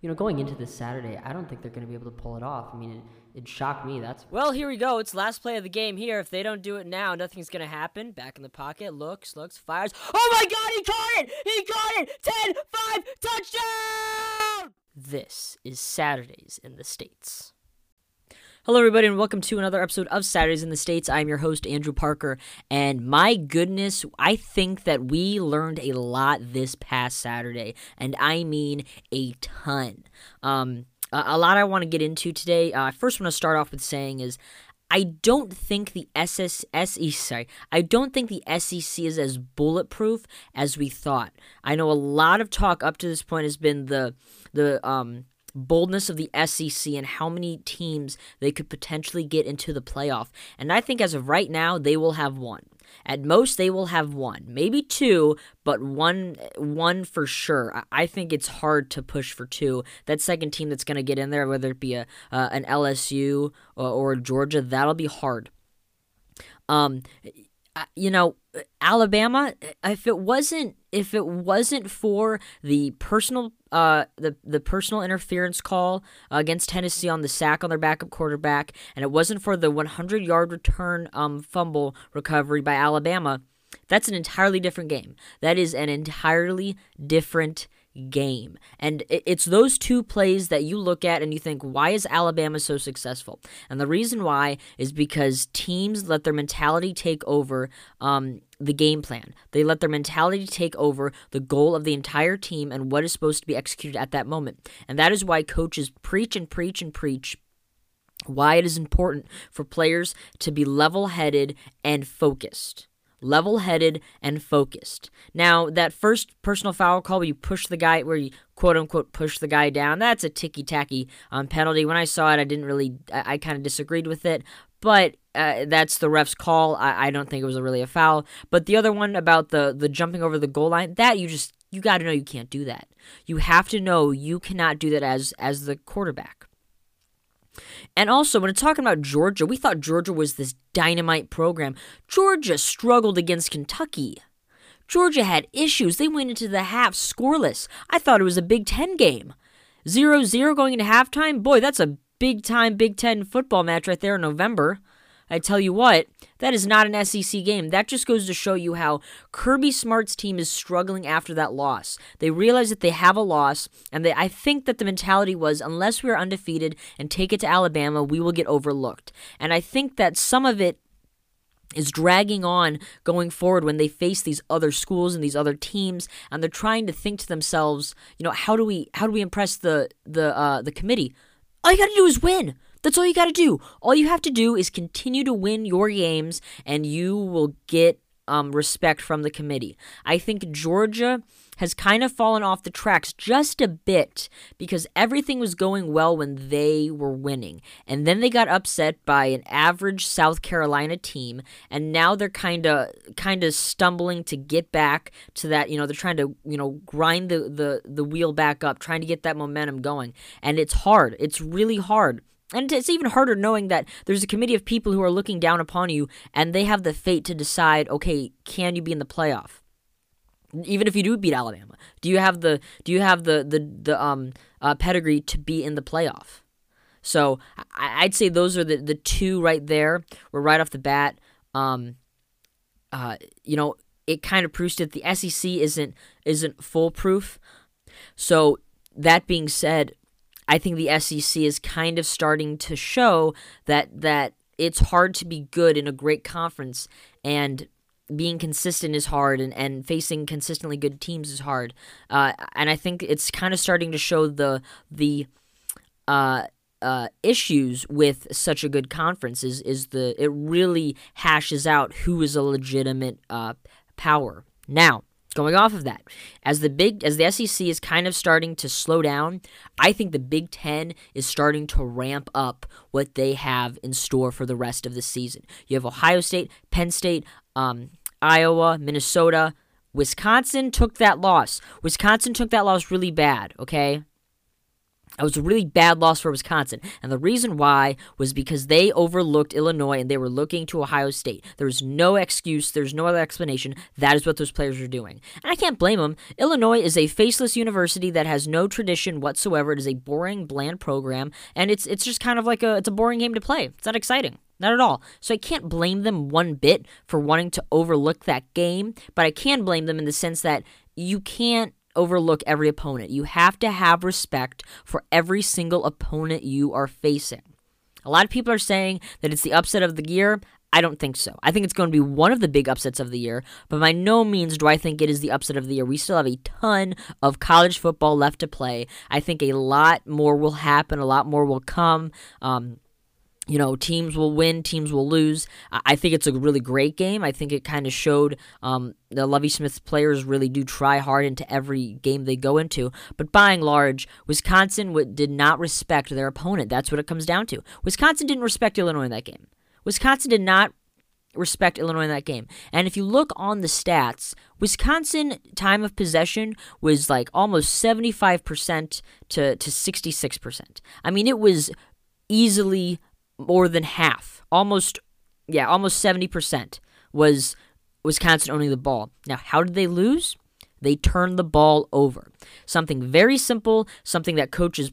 you know, going into this Saturday, I don't think they're going to be able to pull it off. I mean, it, it shocked me. That's well. Here we go. It's last play of the game. Here, if they don't do it now, nothing's going to happen. Back in the pocket, looks, looks, fires. Oh my God! He caught it! He caught it! 10, 5, touchdown! This is Saturdays in the States. Hello, everybody, and welcome to another episode of Saturdays in the States. I'm your host, Andrew Parker, and my goodness, I think that we learned a lot this past Saturday, and I mean a ton. Um, a lot I want to get into today. Uh, I first want to start off with saying is I don't think the SS, SEC, sorry, I don't think the SEC is as bulletproof as we thought. I know a lot of talk up to this point has been the the um boldness of the SEC and how many teams they could potentially get into the playoff. And I think as of right now, they will have one. At most, they will have one, maybe two, but one, one for sure. I think it's hard to push for two. That second team that's going to get in there, whether it be a uh, an LSU or, or Georgia, that'll be hard. Um, you know, Alabama. If it wasn't if it wasn't for the personal uh the the personal interference call against Tennessee on the sack on their backup quarterback, and it wasn't for the 100 yard return um fumble recovery by Alabama, that's an entirely different game. That is an entirely different game. And it's those two plays that you look at and you think, why is Alabama so successful? And the reason why is because teams let their mentality take over um, the game plan. They let their mentality take over the goal of the entire team and what is supposed to be executed at that moment. And that is why coaches preach and preach and preach why it is important for players to be level headed and focused level headed, and focused. Now, that first personal foul call where you push the guy, where you quote unquote push the guy down, that's a ticky tacky um, penalty. When I saw it, I didn't really, I, I kind of disagreed with it, but uh, that's the ref's call. I, I don't think it was a really a foul. But the other one about the the jumping over the goal line, that you just you got to know you can't do that. You have to know you cannot do that as as the quarterback. And also, when it's talking about Georgia, we thought Georgia was this dynamite program. Georgia struggled against Kentucky. Georgia had issues. They went into the half scoreless. I thought it was a Big Ten game. 0 0 going into halftime? Boy, that's a big time Big Ten football match right there in November. I tell you what, that is not an SEC game. That just goes to show you how Kirby Smart's team is struggling after that loss. They realize that they have a loss, and they, I think that the mentality was unless we are undefeated and take it to Alabama, we will get overlooked. And I think that some of it is dragging on going forward when they face these other schools and these other teams and they're trying to think to themselves you know how do we how do we impress the the uh, the committee all you got to do is win that's all you got to do. All you have to do is continue to win your games, and you will get um, respect from the committee. I think Georgia has kind of fallen off the tracks just a bit because everything was going well when they were winning. And then they got upset by an average South Carolina team and now they're kind of kind of stumbling to get back to that, you know, they're trying to, you know, grind the the the wheel back up, trying to get that momentum going. And it's hard. It's really hard and it's even harder knowing that there's a committee of people who are looking down upon you and they have the fate to decide, okay, can you be in the playoff? Even if you do beat Alabama, do you have the do you have the the the um uh, pedigree to be in the playoff? So I, would say those are the the two right there. Where right off the bat, um, uh, you know, it kind of proves that the SEC isn't isn't foolproof. So that being said, I think the SEC is kind of starting to show that that it's hard to be good in a great conference and being consistent is hard and, and facing consistently good teams is hard. Uh, and I think it's kind of starting to show the the uh, uh, issues with such a good conference is, is the it really hashes out who is a legitimate uh, power. Now, Going off of that, as the big as the SEC is kind of starting to slow down, I think the Big 10 is starting to ramp up what they have in store for the rest of the season. You have Ohio State, Penn State, um, Iowa, Minnesota, Wisconsin took that loss. Wisconsin took that loss really bad, okay? It was a really bad loss for Wisconsin. And the reason why was because they overlooked Illinois and they were looking to Ohio State. There's no excuse, there's no other explanation. That is what those players are doing. And I can't blame them. Illinois is a faceless university that has no tradition whatsoever. It is a boring, bland program, and it's it's just kind of like a it's a boring game to play. It's not exciting. Not at all. So I can't blame them one bit for wanting to overlook that game, but I can blame them in the sense that you can't overlook every opponent. You have to have respect for every single opponent you are facing. A lot of people are saying that it's the upset of the year. I don't think so. I think it's going to be one of the big upsets of the year, but by no means do I think it is the upset of the year. We still have a ton of college football left to play. I think a lot more will happen, a lot more will come. Um, you know, teams will win, teams will lose. I think it's a really great game. I think it kind of showed um, the Lovie Smith players really do try hard into every game they go into. But by and large, Wisconsin did not respect their opponent. That's what it comes down to. Wisconsin didn't respect Illinois in that game. Wisconsin did not respect Illinois in that game. And if you look on the stats, Wisconsin time of possession was like almost 75% to, to 66%. I mean, it was easily more than half, almost yeah, almost 70% was Wisconsin owning the ball. Now, how did they lose? They turned the ball over. Something very simple, something that coaches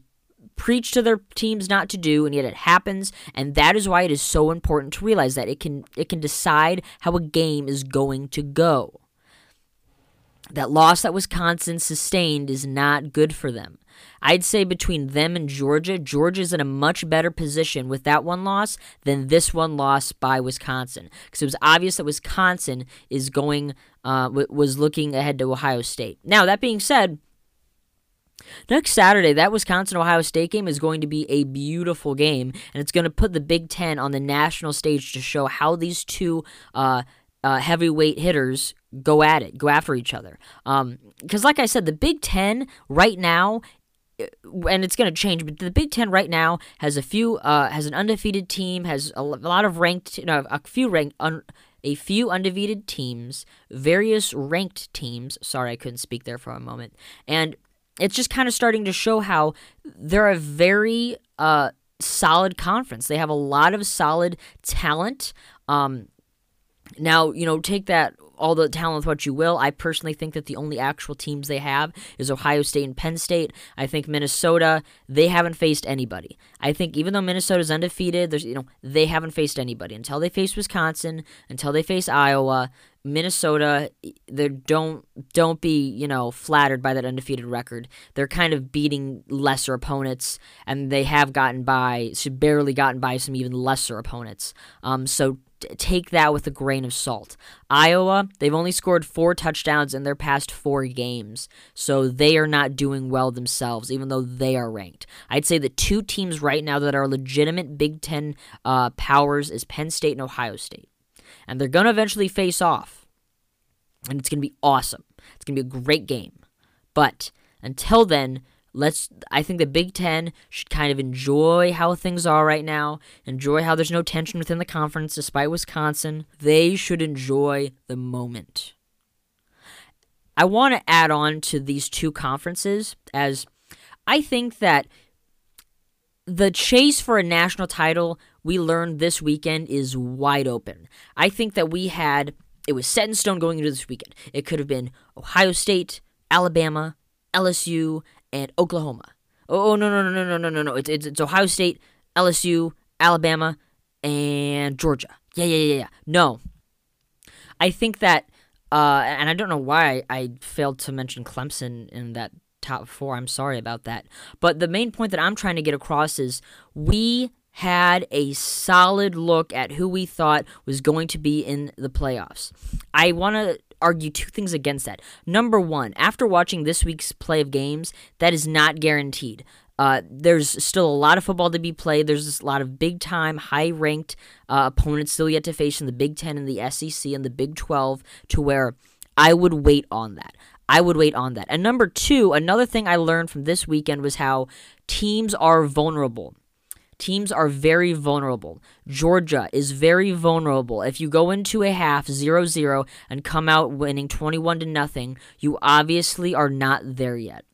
preach to their teams not to do and yet it happens and that is why it is so important to realize that it can it can decide how a game is going to go. That loss that Wisconsin sustained is not good for them. I'd say between them and Georgia, Georgia's in a much better position with that one loss than this one loss by Wisconsin, because it was obvious that Wisconsin is going uh, was looking ahead to Ohio State. Now that being said. Next Saturday, that Wisconsin Ohio State game is going to be a beautiful game, and it's going to put the Big Ten on the national stage to show how these two uh, uh, heavyweight hitters go at it, go after each other. Because, um, like I said, the Big Ten right now and it's going to change. But the Big Ten right now has a few, uh, has an undefeated team, has a, lot of ranked, you know, a few ranked, un, a few undefeated teams, various ranked teams. Sorry, I couldn't speak there for a moment, and it's just kind of starting to show how they're a very uh, solid conference. They have a lot of solid talent. Um, now, you know, take that all the talent with what you will. I personally think that the only actual teams they have is Ohio State and Penn State. I think Minnesota, they haven't faced anybody. I think even though Minnesota's undefeated, there's you know, they haven't faced anybody until they face Wisconsin, until they face Iowa, Minnesota, they don't don't be you know flattered by that undefeated record. They're kind of beating lesser opponents, and they have gotten by, barely gotten by some even lesser opponents. Um, so take that with a grain of salt. Iowa, they've only scored four touchdowns in their past four games, so they are not doing well themselves, even though they are ranked. I'd say the two teams right now that are legitimate Big Ten uh, powers is Penn State and Ohio State, and they're gonna eventually face off, and it's gonna be awesome. It's gonna be a great game, but until then let's I think the Big 10 should kind of enjoy how things are right now, enjoy how there's no tension within the conference despite Wisconsin. They should enjoy the moment. I want to add on to these two conferences as I think that the chase for a national title we learned this weekend is wide open. I think that we had it was set in stone going into this weekend. It could have been Ohio State, Alabama, LSU, and Oklahoma. Oh, oh no no no no no no no no! It's it's, it's Ohio State, LSU, Alabama, and Georgia. Yeah yeah yeah yeah. No, I think that, uh, and I don't know why I, I failed to mention Clemson in that top four. I'm sorry about that. But the main point that I'm trying to get across is we had a solid look at who we thought was going to be in the playoffs. I want to argue two things against that. Number one, after watching this week's play of games, that is not guaranteed. Uh, there's still a lot of football to be played. There's a lot of big time, high ranked uh, opponents still yet to face in the Big Ten and the SEC and the Big 12 to where I would wait on that. I would wait on that. And number two, another thing I learned from this weekend was how teams are vulnerable. Teams are very vulnerable. Georgia is very vulnerable. If you go into a half 0-0 and come out winning 21 to nothing, you obviously are not there yet.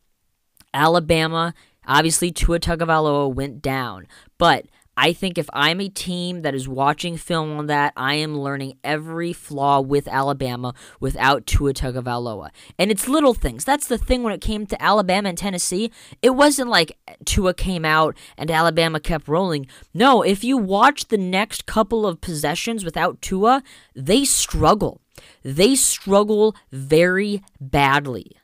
Alabama Obviously, Tua Tagovailoa went down, but I think if I'm a team that is watching film on that, I am learning every flaw with Alabama without Tua Tagovailoa. And it's little things. That's the thing when it came to Alabama and Tennessee. It wasn't like Tua came out and Alabama kept rolling. No, if you watch the next couple of possessions without Tua, they struggle. They struggle very badly.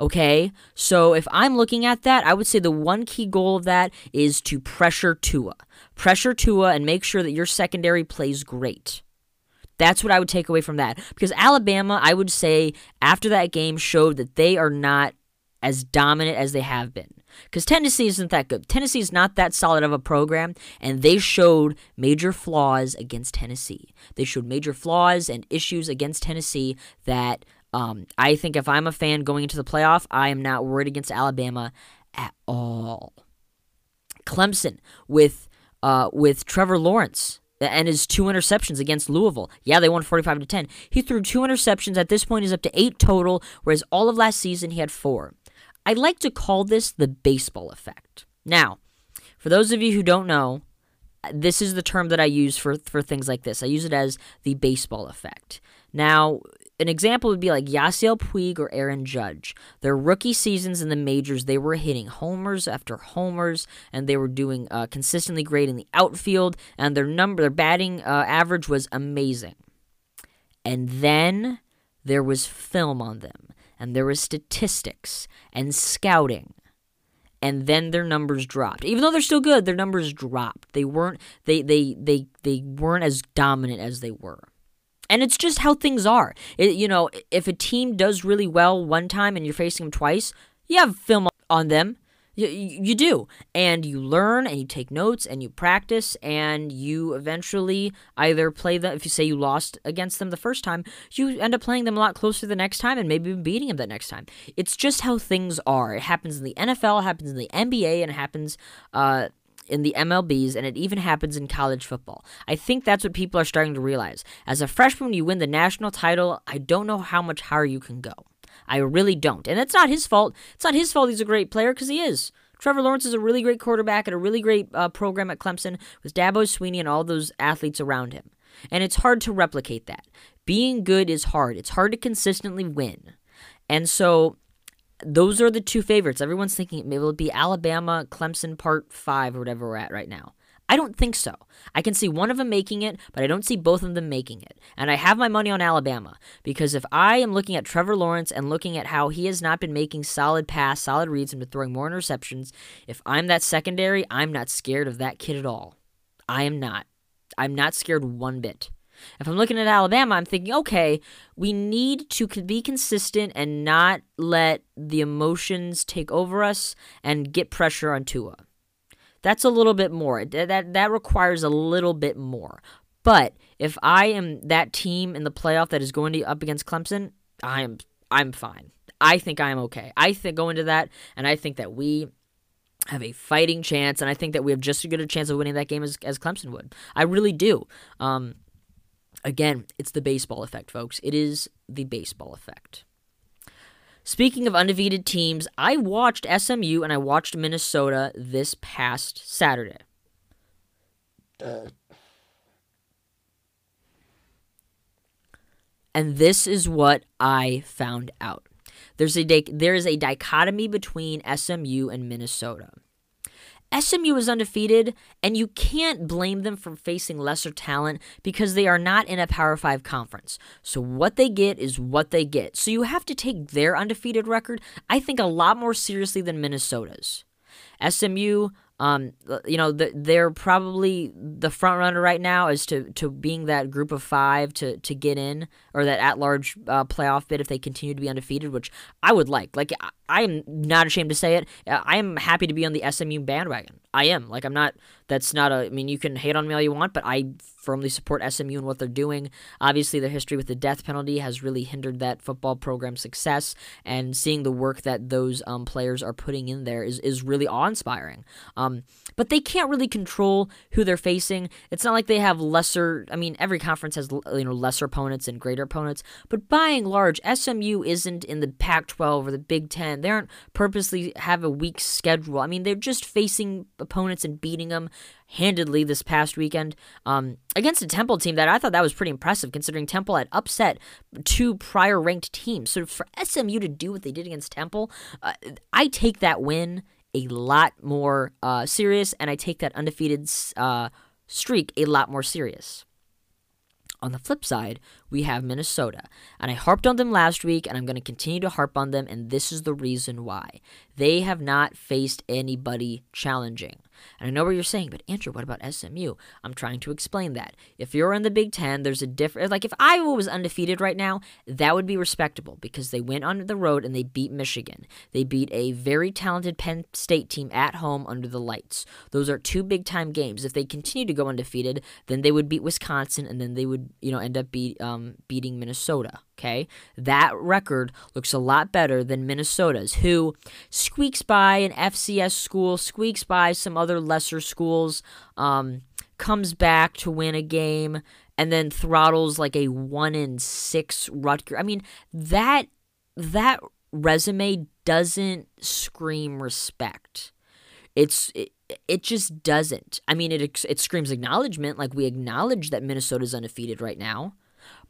Okay? So if I'm looking at that, I would say the one key goal of that is to pressure Tua. Pressure Tua and make sure that your secondary plays great. That's what I would take away from that. Because Alabama, I would say, after that game showed that they are not as dominant as they have been. Because Tennessee isn't that good. Tennessee is not that solid of a program, and they showed major flaws against Tennessee. They showed major flaws and issues against Tennessee that um, I think if I'm a fan going into the playoff, I am not worried against Alabama at all. Clemson with uh, with Trevor Lawrence and his two interceptions against Louisville. Yeah, they won 45 to 10. He threw two interceptions. At this point, he's up to eight total, whereas all of last season he had four. I like to call this the baseball effect. Now, for those of you who don't know, this is the term that I use for for things like this. I use it as the baseball effect. Now, an example would be like Yasiel Puig or Aaron Judge. Their rookie seasons in the majors, they were hitting homers after homers, and they were doing uh, consistently great in the outfield, and their number, their batting uh, average was amazing. And then there was film on them, and there was statistics and scouting, and then their numbers dropped. Even though they're still good, their numbers dropped. They weren't they they they they weren't as dominant as they were. And it's just how things are. It, you know, if a team does really well one time and you're facing them twice, you have film on them. You, you do. And you learn and you take notes and you practice and you eventually either play them. If you say you lost against them the first time, you end up playing them a lot closer the next time and maybe beating them the next time. It's just how things are. It happens in the NFL, it happens in the NBA, and it happens uh, in the MLBs, and it even happens in college football. I think that's what people are starting to realize. As a freshman, you win the national title. I don't know how much higher you can go. I really don't. And it's not his fault. It's not his fault he's a great player because he is. Trevor Lawrence is a really great quarterback at a really great uh, program at Clemson with Dabo Swinney and all those athletes around him. And it's hard to replicate that. Being good is hard. It's hard to consistently win. And so those are the two favorites. Everyone's thinking maybe it'll be Alabama, Clemson Part 5 or whatever we're at right now. I don't think so. I can see one of them making it, but I don't see both of them making it. And I have my money on Alabama because if I am looking at Trevor Lawrence and looking at how he has not been making solid pass, solid reads, and been throwing more interceptions, if I'm that secondary, I'm not scared of that kid at all. I am not. I'm not scared one bit. If I'm looking at Alabama, I'm thinking, okay, we need to be consistent and not let the emotions take over us and get pressure on Tua. That's a little bit more. That that requires a little bit more. But if I am that team in the playoff that is going to up against Clemson, I am I'm fine. I think I'm okay. I think go into that, and I think that we have a fighting chance, and I think that we have just as good a chance of winning that game as, as Clemson would. I really do. Um, Again, it's the baseball effect, folks. It is the baseball effect. Speaking of undefeated teams, I watched SMU and I watched Minnesota this past Saturday. And this is what I found out. There's a there is a dichotomy between SMU and Minnesota. SMU is undefeated, and you can't blame them for facing lesser talent because they are not in a Power 5 conference. So, what they get is what they get. So, you have to take their undefeated record, I think, a lot more seriously than Minnesota's. SMU, um, you know, they're probably the front runner right now as to, to being that group of five to, to get in or that at large uh, playoff bid if they continue to be undefeated, which I would like. Like, I am not ashamed to say it. I am happy to be on the SMU bandwagon. I am. Like I'm not that's not a I mean you can hate on me all you want, but I firmly support SMU and what they're doing. Obviously their history with the death penalty has really hindered that football program's success and seeing the work that those um, players are putting in there is, is really awe-inspiring. Um, but they can't really control who they're facing. It's not like they have lesser I mean every conference has you know lesser opponents and greater opponents, but by and large SMU isn't in the Pac-12 or the Big 10. They aren't purposely have a weak schedule. I mean they're just facing opponents and beating them handedly this past weekend um, against a Temple team that I thought that was pretty impressive, considering Temple had upset two prior ranked teams. So for SMU to do what they did against Temple, uh, I take that win a lot more uh, serious, and I take that undefeated uh, streak a lot more serious. On the flip side, we have Minnesota. And I harped on them last week, and I'm going to continue to harp on them, and this is the reason why. They have not faced anybody challenging. And I know what you're saying, but Andrew, what about SMU? I'm trying to explain that. If you're in the Big Ten, there's a different. Like if Iowa was undefeated right now, that would be respectable because they went on the road and they beat Michigan. They beat a very talented Penn State team at home under the lights. Those are two big time games. If they continue to go undefeated, then they would beat Wisconsin, and then they would, you know, end up beat, um, beating Minnesota. Okay, that record looks a lot better than Minnesota's, who squeaks by an FCS school, squeaks by some other lesser schools, um, comes back to win a game, and then throttles like a one in six Rutger. I mean that that resume doesn't scream respect. It's it, it just doesn't. I mean, it it screams acknowledgement. Like we acknowledge that Minnesota's undefeated right now,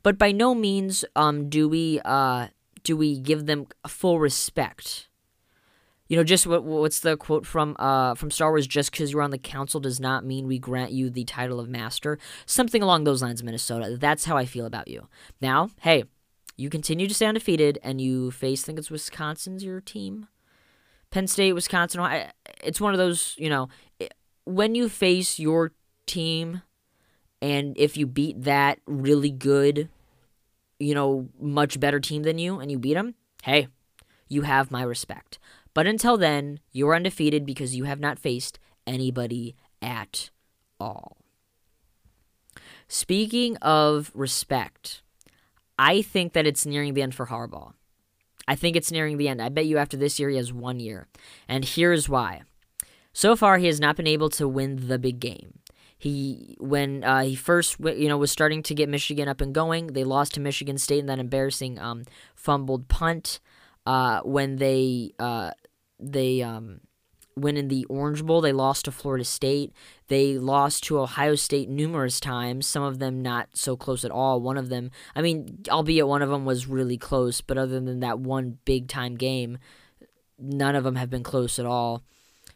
but by no means um, do we uh, do we give them full respect. You know, just what what's the quote from uh, from Star Wars? Just because you're on the council does not mean we grant you the title of master. Something along those lines, Minnesota. That's how I feel about you. Now, hey, you continue to stay undefeated, and you face. I think it's Wisconsin's your team. Penn State, Wisconsin. It's one of those. You know, when you face your team and if you beat that really good, you know, much better team than you and you beat them, hey, you have my respect. But until then, you're undefeated because you have not faced anybody at all. Speaking of respect, I think that it's nearing the end for Harbaugh. I think it's nearing the end. I bet you after this year he has one year. And here's why. So far, he has not been able to win the big game. He when uh, he first you know was starting to get Michigan up and going, they lost to Michigan State in that embarrassing um, fumbled punt. Uh, when they uh, they um, went in the Orange Bowl, they lost to Florida State. They lost to Ohio State numerous times. Some of them not so close at all. One of them, I mean, albeit one of them was really close, but other than that one big time game, none of them have been close at all.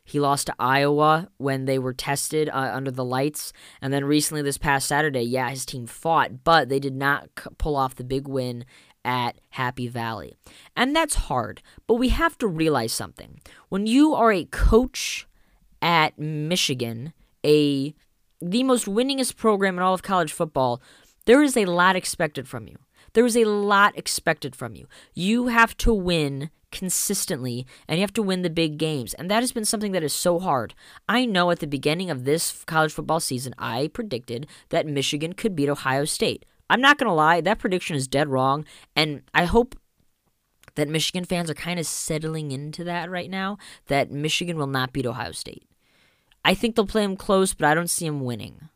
He lost to Iowa when they were tested uh, under the lights. And then recently, this past Saturday, yeah, his team fought, but they did not c- pull off the big win at Happy Valley. And that's hard, but we have to realize something. When you are a coach at Michigan, a the most winningest program in all of college football, there is a lot expected from you. There is a lot expected from you. You have to win consistently and you have to win the big games. And that has been something that is so hard. I know at the beginning of this college football season, I predicted that Michigan could beat Ohio State. I'm not going to lie, that prediction is dead wrong. And I hope that Michigan fans are kind of settling into that right now that Michigan will not beat Ohio State. I think they'll play them close, but I don't see them winning.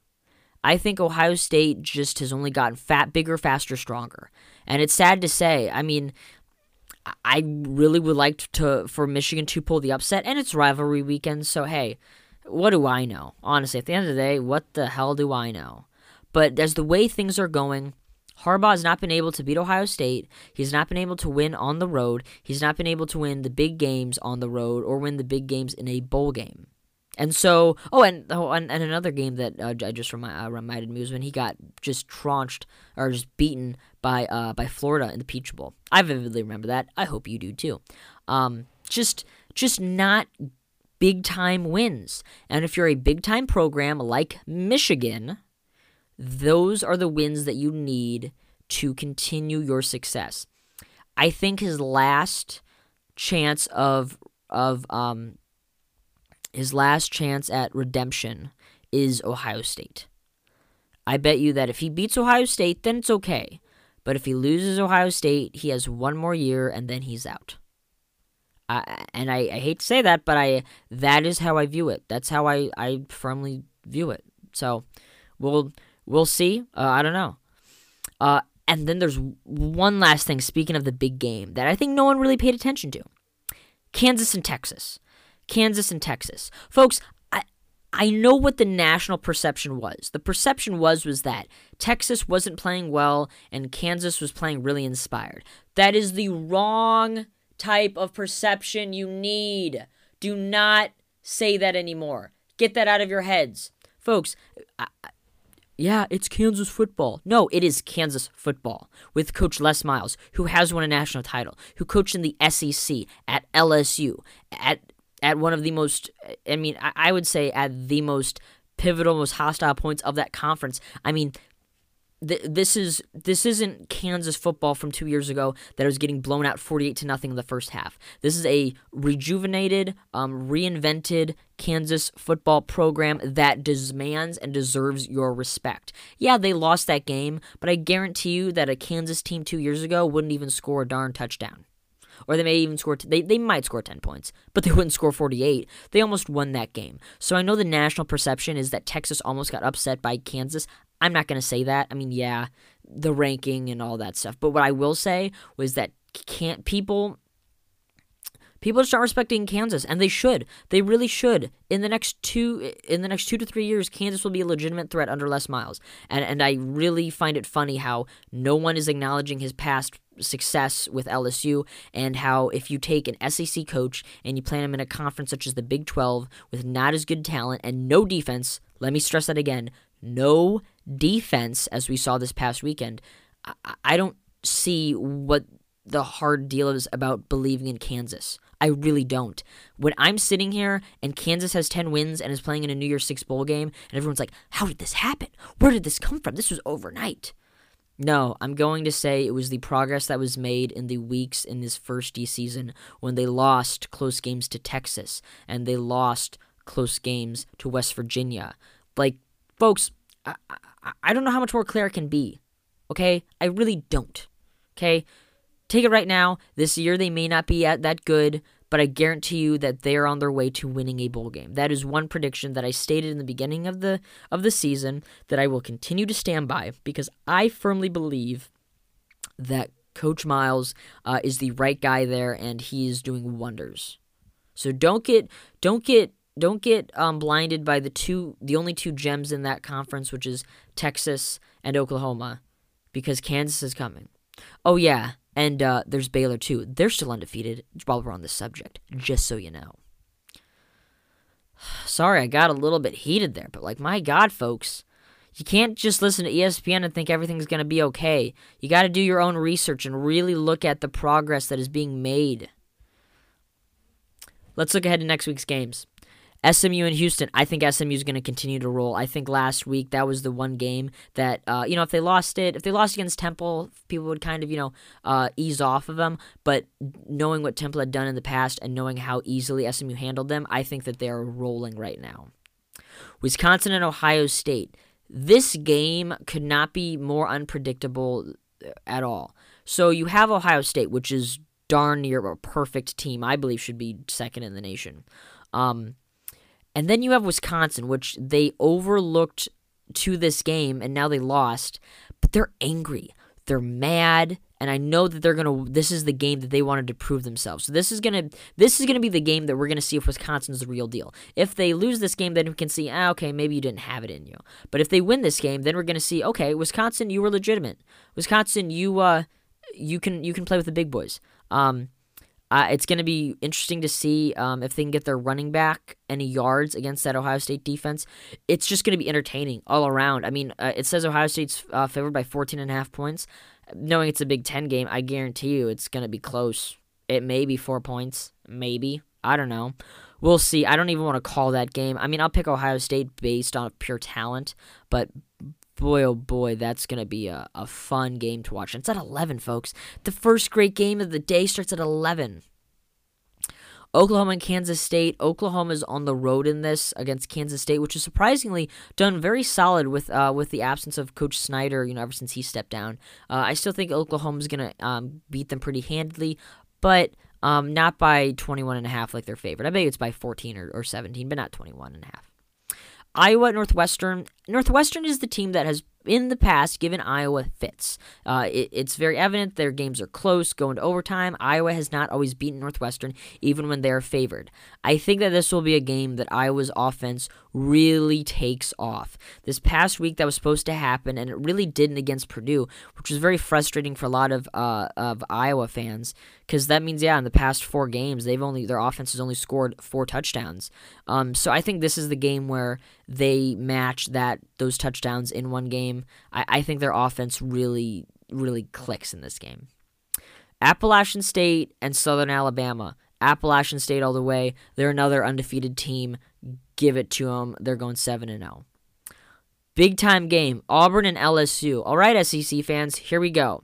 I think Ohio State just has only gotten fat, bigger, faster, stronger. And it's sad to say. I mean, I really would like to for Michigan to pull the upset, and it's rivalry weekend. So hey, what do I know? Honestly, at the end of the day, what the hell do I know? But as the way things are going, Harbaugh has not been able to beat Ohio State. He's not been able to win on the road. He's not been able to win the big games on the road or win the big games in a bowl game. And so, oh, and oh, and, and another game that uh, I just remi- uh, reminded me was when he got just traunched or just beaten by uh, by Florida in the Peach Bowl. I vividly remember that. I hope you do too. Um, just just not big time wins. And if you're a big time program like Michigan, those are the wins that you need to continue your success. I think his last chance of of um his last chance at redemption is Ohio State. I bet you that if he beats Ohio State, then it's okay. But if he loses Ohio State, he has one more year and then he's out. I, and I, I hate to say that, but I that is how I view it. That's how I, I firmly view it. So we'll we'll see. Uh, I don't know. Uh, and then there's one last thing. Speaking of the big game that I think no one really paid attention to, Kansas and Texas. Kansas and Texas, folks. I I know what the national perception was. The perception was was that Texas wasn't playing well and Kansas was playing really inspired. That is the wrong type of perception you need. Do not say that anymore. Get that out of your heads. Folks, I, yeah, it's Kansas football. No, it is Kansas football with Coach Les Miles, who has won a national title, who coached in the SEC at LSU, at at one of the most, I mean, I would say at the most pivotal, most hostile points of that conference. I mean, th- this is this isn't Kansas football from two years ago that was getting blown out forty eight to nothing in the first half. This is a rejuvenated, um, reinvented Kansas football program that demands and deserves your respect. Yeah, they lost that game, but I guarantee you that a Kansas team two years ago wouldn't even score a darn touchdown or they may even score. T- they they might score ten points, but they wouldn't score forty eight. They almost won that game. So I know the national perception is that Texas almost got upset by Kansas. I'm not going to say that. I mean, yeah, the ranking and all that stuff. But what I will say was that can't people people start respecting Kansas and they should. They really should. In the next 2 in the next 2 to 3 years Kansas will be a legitimate threat under Les Miles. And and I really find it funny how no one is acknowledging his past success with LSU and how if you take an SEC coach and you plant him in a conference such as the Big 12 with not as good talent and no defense, let me stress that again, no defense, as we saw this past weekend, I, I don't see what the hard deal is about believing in Kansas. I really don't. When I'm sitting here and Kansas has 10 wins and is playing in a New Year's Six bowl game, and everyone's like, How did this happen? Where did this come from? This was overnight. No, I'm going to say it was the progress that was made in the weeks in this first D season when they lost close games to Texas and they lost close games to West Virginia. Like, folks, I, I, I don't know how much more clear it can be. Okay? I really don't. Okay? Take it right now. This year they may not be at that good, but I guarantee you that they are on their way to winning a bowl game. That is one prediction that I stated in the beginning of the of the season that I will continue to stand by because I firmly believe that Coach Miles uh, is the right guy there and he is doing wonders. So don't get don't get don't get um, blinded by the two the only two gems in that conference which is Texas and Oklahoma because Kansas is coming. Oh yeah, and uh, there's Baylor too. They're still undefeated while we're on this subject, just so you know. Sorry, I got a little bit heated there, but like my god, folks, you can't just listen to ESPN and think everything's going to be okay. You got to do your own research and really look at the progress that is being made. Let's look ahead to next week's games. SMU and Houston, I think SMU is going to continue to roll. I think last week that was the one game that uh, you know if they lost it, if they lost against Temple, people would kind of you know uh, ease off of them. But knowing what Temple had done in the past and knowing how easily SMU handled them, I think that they are rolling right now. Wisconsin and Ohio State. This game could not be more unpredictable uh, at all. So you have Ohio State, which is darn near a perfect team. I believe should be second in the nation. Um, and then you have Wisconsin, which they overlooked to this game and now they lost, but they're angry. They're mad and I know that they're going to this is the game that they wanted to prove themselves. So this is going to this is going to be the game that we're going to see if Wisconsin's the real deal. If they lose this game then we can see ah, okay, maybe you didn't have it in you. But if they win this game, then we're going to see okay, Wisconsin you were legitimate. Wisconsin you uh you can you can play with the big boys. Um uh, it's going to be interesting to see um, if they can get their running back any yards against that Ohio State defense. It's just going to be entertaining all around. I mean, uh, it says Ohio State's uh, favored by 14 and a half points. Knowing it's a Big Ten game, I guarantee you it's going to be close. It may be four points, maybe. I don't know. We'll see. I don't even want to call that game. I mean, I'll pick Ohio State based on pure talent, but boy, oh boy, that's going to be a, a fun game to watch. And it's at 11, folks. The first great game of the day starts at 11. Oklahoma and Kansas State. Oklahoma is on the road in this against Kansas State, which is surprisingly done very solid with uh, with the absence of Coach Snyder. You know, ever since he stepped down, uh, I still think Oklahoma's gonna um, beat them pretty handily, but um, not by 21 and a half like their favorite. I bet it's by 14 or, or 17, but not 21 and a half. Iowa Northwestern. Northwestern is the team that has in the past given Iowa fits. Uh, it, it's very evident their games are close, going to overtime. Iowa has not always beaten Northwestern, even when they're favored. I think that this will be a game that Iowa's offense really takes off. This past week, that was supposed to happen, and it really didn't against Purdue, which was very frustrating for a lot of uh, of Iowa fans because that means yeah, in the past four games, they've only their offense has only scored four touchdowns. Um, so I think this is the game where they match that those touchdowns in one game. I, I think their offense really, really clicks in this game. Appalachian State and Southern Alabama. Appalachian State all the way. They're another undefeated team. Give it to them. They're going 7 and 0. Big time game. Auburn and LSU. All right, SEC fans, here we go.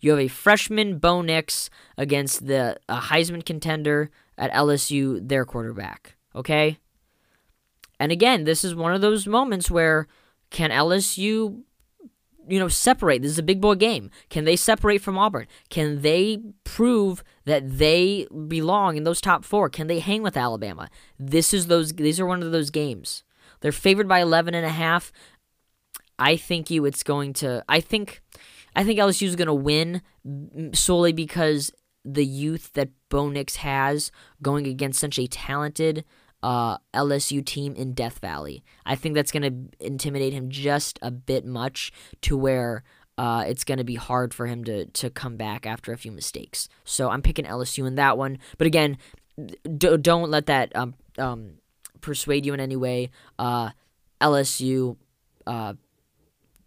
You have a freshman Bo Nix against the a Heisman contender at LSU, their quarterback. Okay? And again, this is one of those moments where can LSU, you know, separate? This is a big boy game. Can they separate from Auburn? Can they prove that they belong in those top four? Can they hang with Alabama? This is those. These are one of those games. They're favored by 11 and a half. I think you. It's going to. I think. I think LSU is going to win solely because the youth that Bo Nix has going against such a talented uh, LSU team in Death Valley. I think that's going to intimidate him just a bit much to where uh, it's going to be hard for him to, to come back after a few mistakes. So I'm picking LSU in that one. But again, d- don't let that um, um, persuade you in any way. Uh, LSU uh,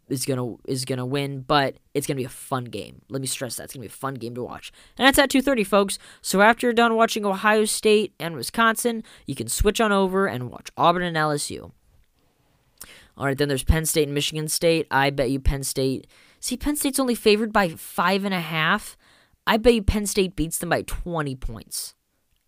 is gonna is gonna win, but it's gonna be a fun game. Let me stress that it's gonna be a fun game to watch. And that's at 2:30, folks. So after you're done watching Ohio State and Wisconsin, you can switch on over and watch Auburn and LSU. All right, then there's Penn State and Michigan State. I bet you Penn State. See, Penn State's only favored by five and a half. I bet you Penn State beats them by 20 points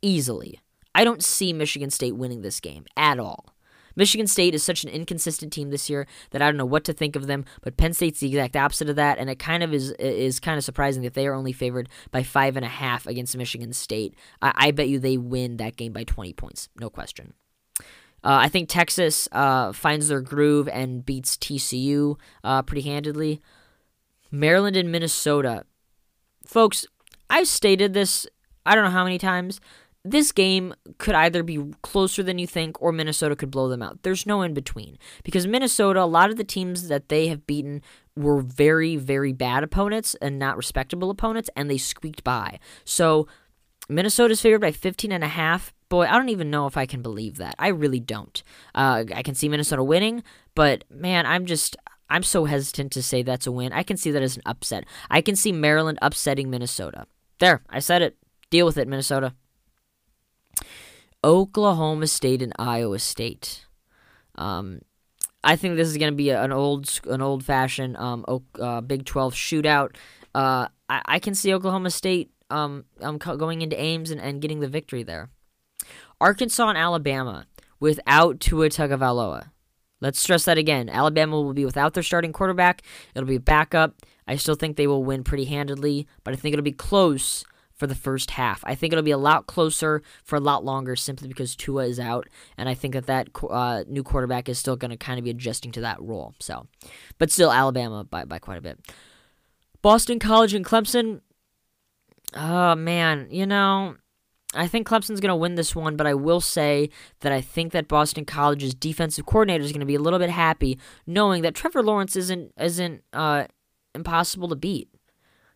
easily. I don't see Michigan State winning this game at all. Michigan State is such an inconsistent team this year that I don't know what to think of them. But Penn State's the exact opposite of that, and it kind of is is kind of surprising that they are only favored by five and a half against Michigan State. I, I bet you they win that game by 20 points, no question. Uh, I think Texas uh, finds their groove and beats TCU uh, pretty handedly. Maryland and Minnesota. Folks, I've stated this I don't know how many times this game could either be closer than you think or Minnesota could blow them out. There's no in between because Minnesota, a lot of the teams that they have beaten were very, very bad opponents and not respectable opponents, and they squeaked by. So Minnesota's favored by 15 and a half. Boy, I don't even know if I can believe that. I really don't. Uh, I can see Minnesota winning, but man, I'm just. I'm so hesitant to say that's a win. I can see that as an upset. I can see Maryland upsetting Minnesota. There, I said it. Deal with it, Minnesota. Oklahoma State and Iowa State. Um, I think this is going to be an old, an old fashioned um, uh, Big Twelve shootout. Uh, I, I, can see Oklahoma State um, um going into Ames and, and getting the victory there. Arkansas and Alabama without Tua Tagovailoa. Let's stress that again. Alabama will be without their starting quarterback. It'll be a backup. I still think they will win pretty handedly, but I think it'll be close for the first half. I think it'll be a lot closer for a lot longer simply because Tua is out, and I think that that uh, new quarterback is still going to kind of be adjusting to that role. So, but still Alabama by by quite a bit. Boston College and Clemson. Oh man, you know. I think Clemson's going to win this one, but I will say that I think that Boston College's defensive coordinator is going to be a little bit happy knowing that Trevor Lawrence isn't isn't uh, impossible to beat.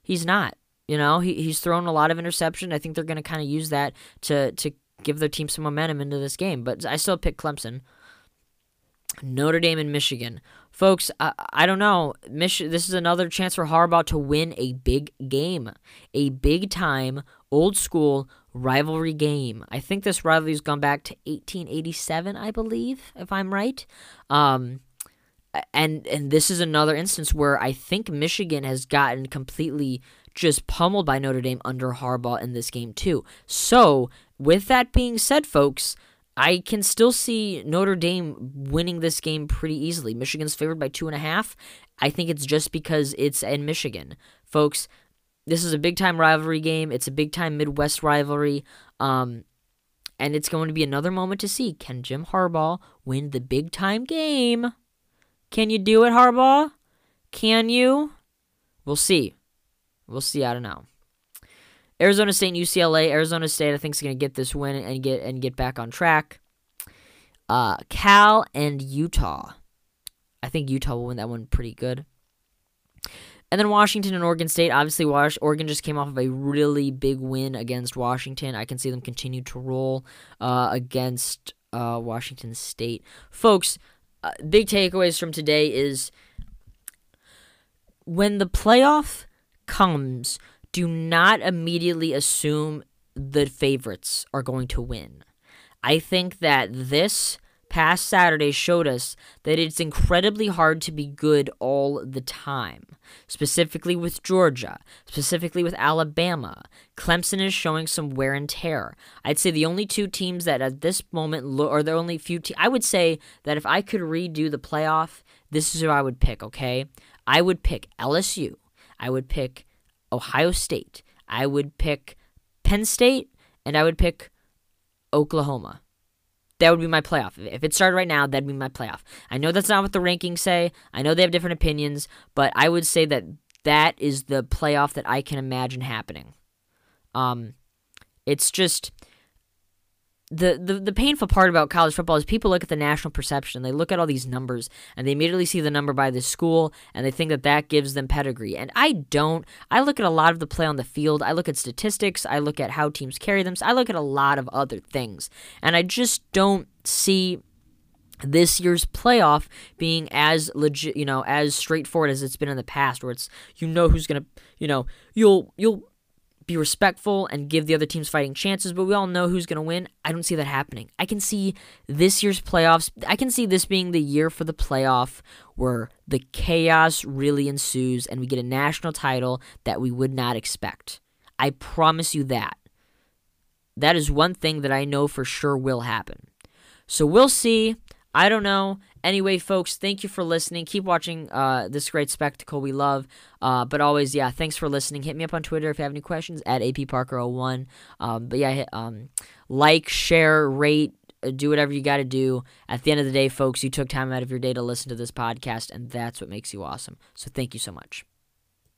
He's not. You know, he, he's thrown a lot of interception. I think they're going to kind of use that to to give their team some momentum into this game. But I still pick Clemson. Notre Dame and Michigan. Folks, I, I don't know. Mich- this is another chance for Harbaugh to win a big game, a big time, old school rivalry game. I think this rivalry's gone back to 1887, I believe, if I'm right. Um, and and this is another instance where I think Michigan has gotten completely just pummeled by Notre Dame under Harbaugh in this game too. So with that being said, folks, I can still see Notre Dame winning this game pretty easily. Michigan's favored by two and a half. I think it's just because it's in Michigan. Folks, this is a big time rivalry game. It's a big time Midwest rivalry. Um, and it's going to be another moment to see can Jim Harbaugh win the big time game? Can you do it, Harbaugh? Can you? We'll see. We'll see. I don't know. Arizona State and UCLA. Arizona State, I think, is going to get this win and get and get back on track. Uh, Cal and Utah. I think Utah will win that one pretty good. And then Washington and Oregon State. Obviously, Was- Oregon just came off of a really big win against Washington. I can see them continue to roll uh, against uh, Washington State. Folks, uh, big takeaways from today is when the playoff comes, do not immediately assume the favorites are going to win. I think that this past Saturday showed us that it's incredibly hard to be good all the time, specifically with Georgia, specifically with Alabama. Clemson is showing some wear and tear. I'd say the only two teams that at this moment, lo- or the only few, te- I would say that if I could redo the playoff, this is who I would pick, okay? I would pick LSU. I would pick Ohio State. I would pick Penn State, and I would pick Oklahoma. That would be my playoff. If it started right now, that'd be my playoff. I know that's not what the rankings say. I know they have different opinions, but I would say that that is the playoff that I can imagine happening. Um, it's just the, the the painful part about college football is people look at the national perception. They look at all these numbers and they immediately see the number by the school and they think that that gives them pedigree. And I don't. I look at a lot of the play on the field. I look at statistics. I look at how teams carry them. I look at a lot of other things. And I just don't see this year's playoff being as legit, you know, as straightforward as it's been in the past where it's you know who's to, you know, you'll you'll be respectful and give the other teams fighting chances, but we all know who's going to win. I don't see that happening. I can see this year's playoffs, I can see this being the year for the playoff where the chaos really ensues and we get a national title that we would not expect. I promise you that. That is one thing that I know for sure will happen. So we'll see. I don't know. Anyway, folks, thank you for listening. Keep watching uh, this great spectacle we love. Uh, but always, yeah, thanks for listening. Hit me up on Twitter if you have any questions at APParker01. Um, but yeah, um, like, share, rate, uh, do whatever you got to do. At the end of the day, folks, you took time out of your day to listen to this podcast, and that's what makes you awesome. So thank you so much.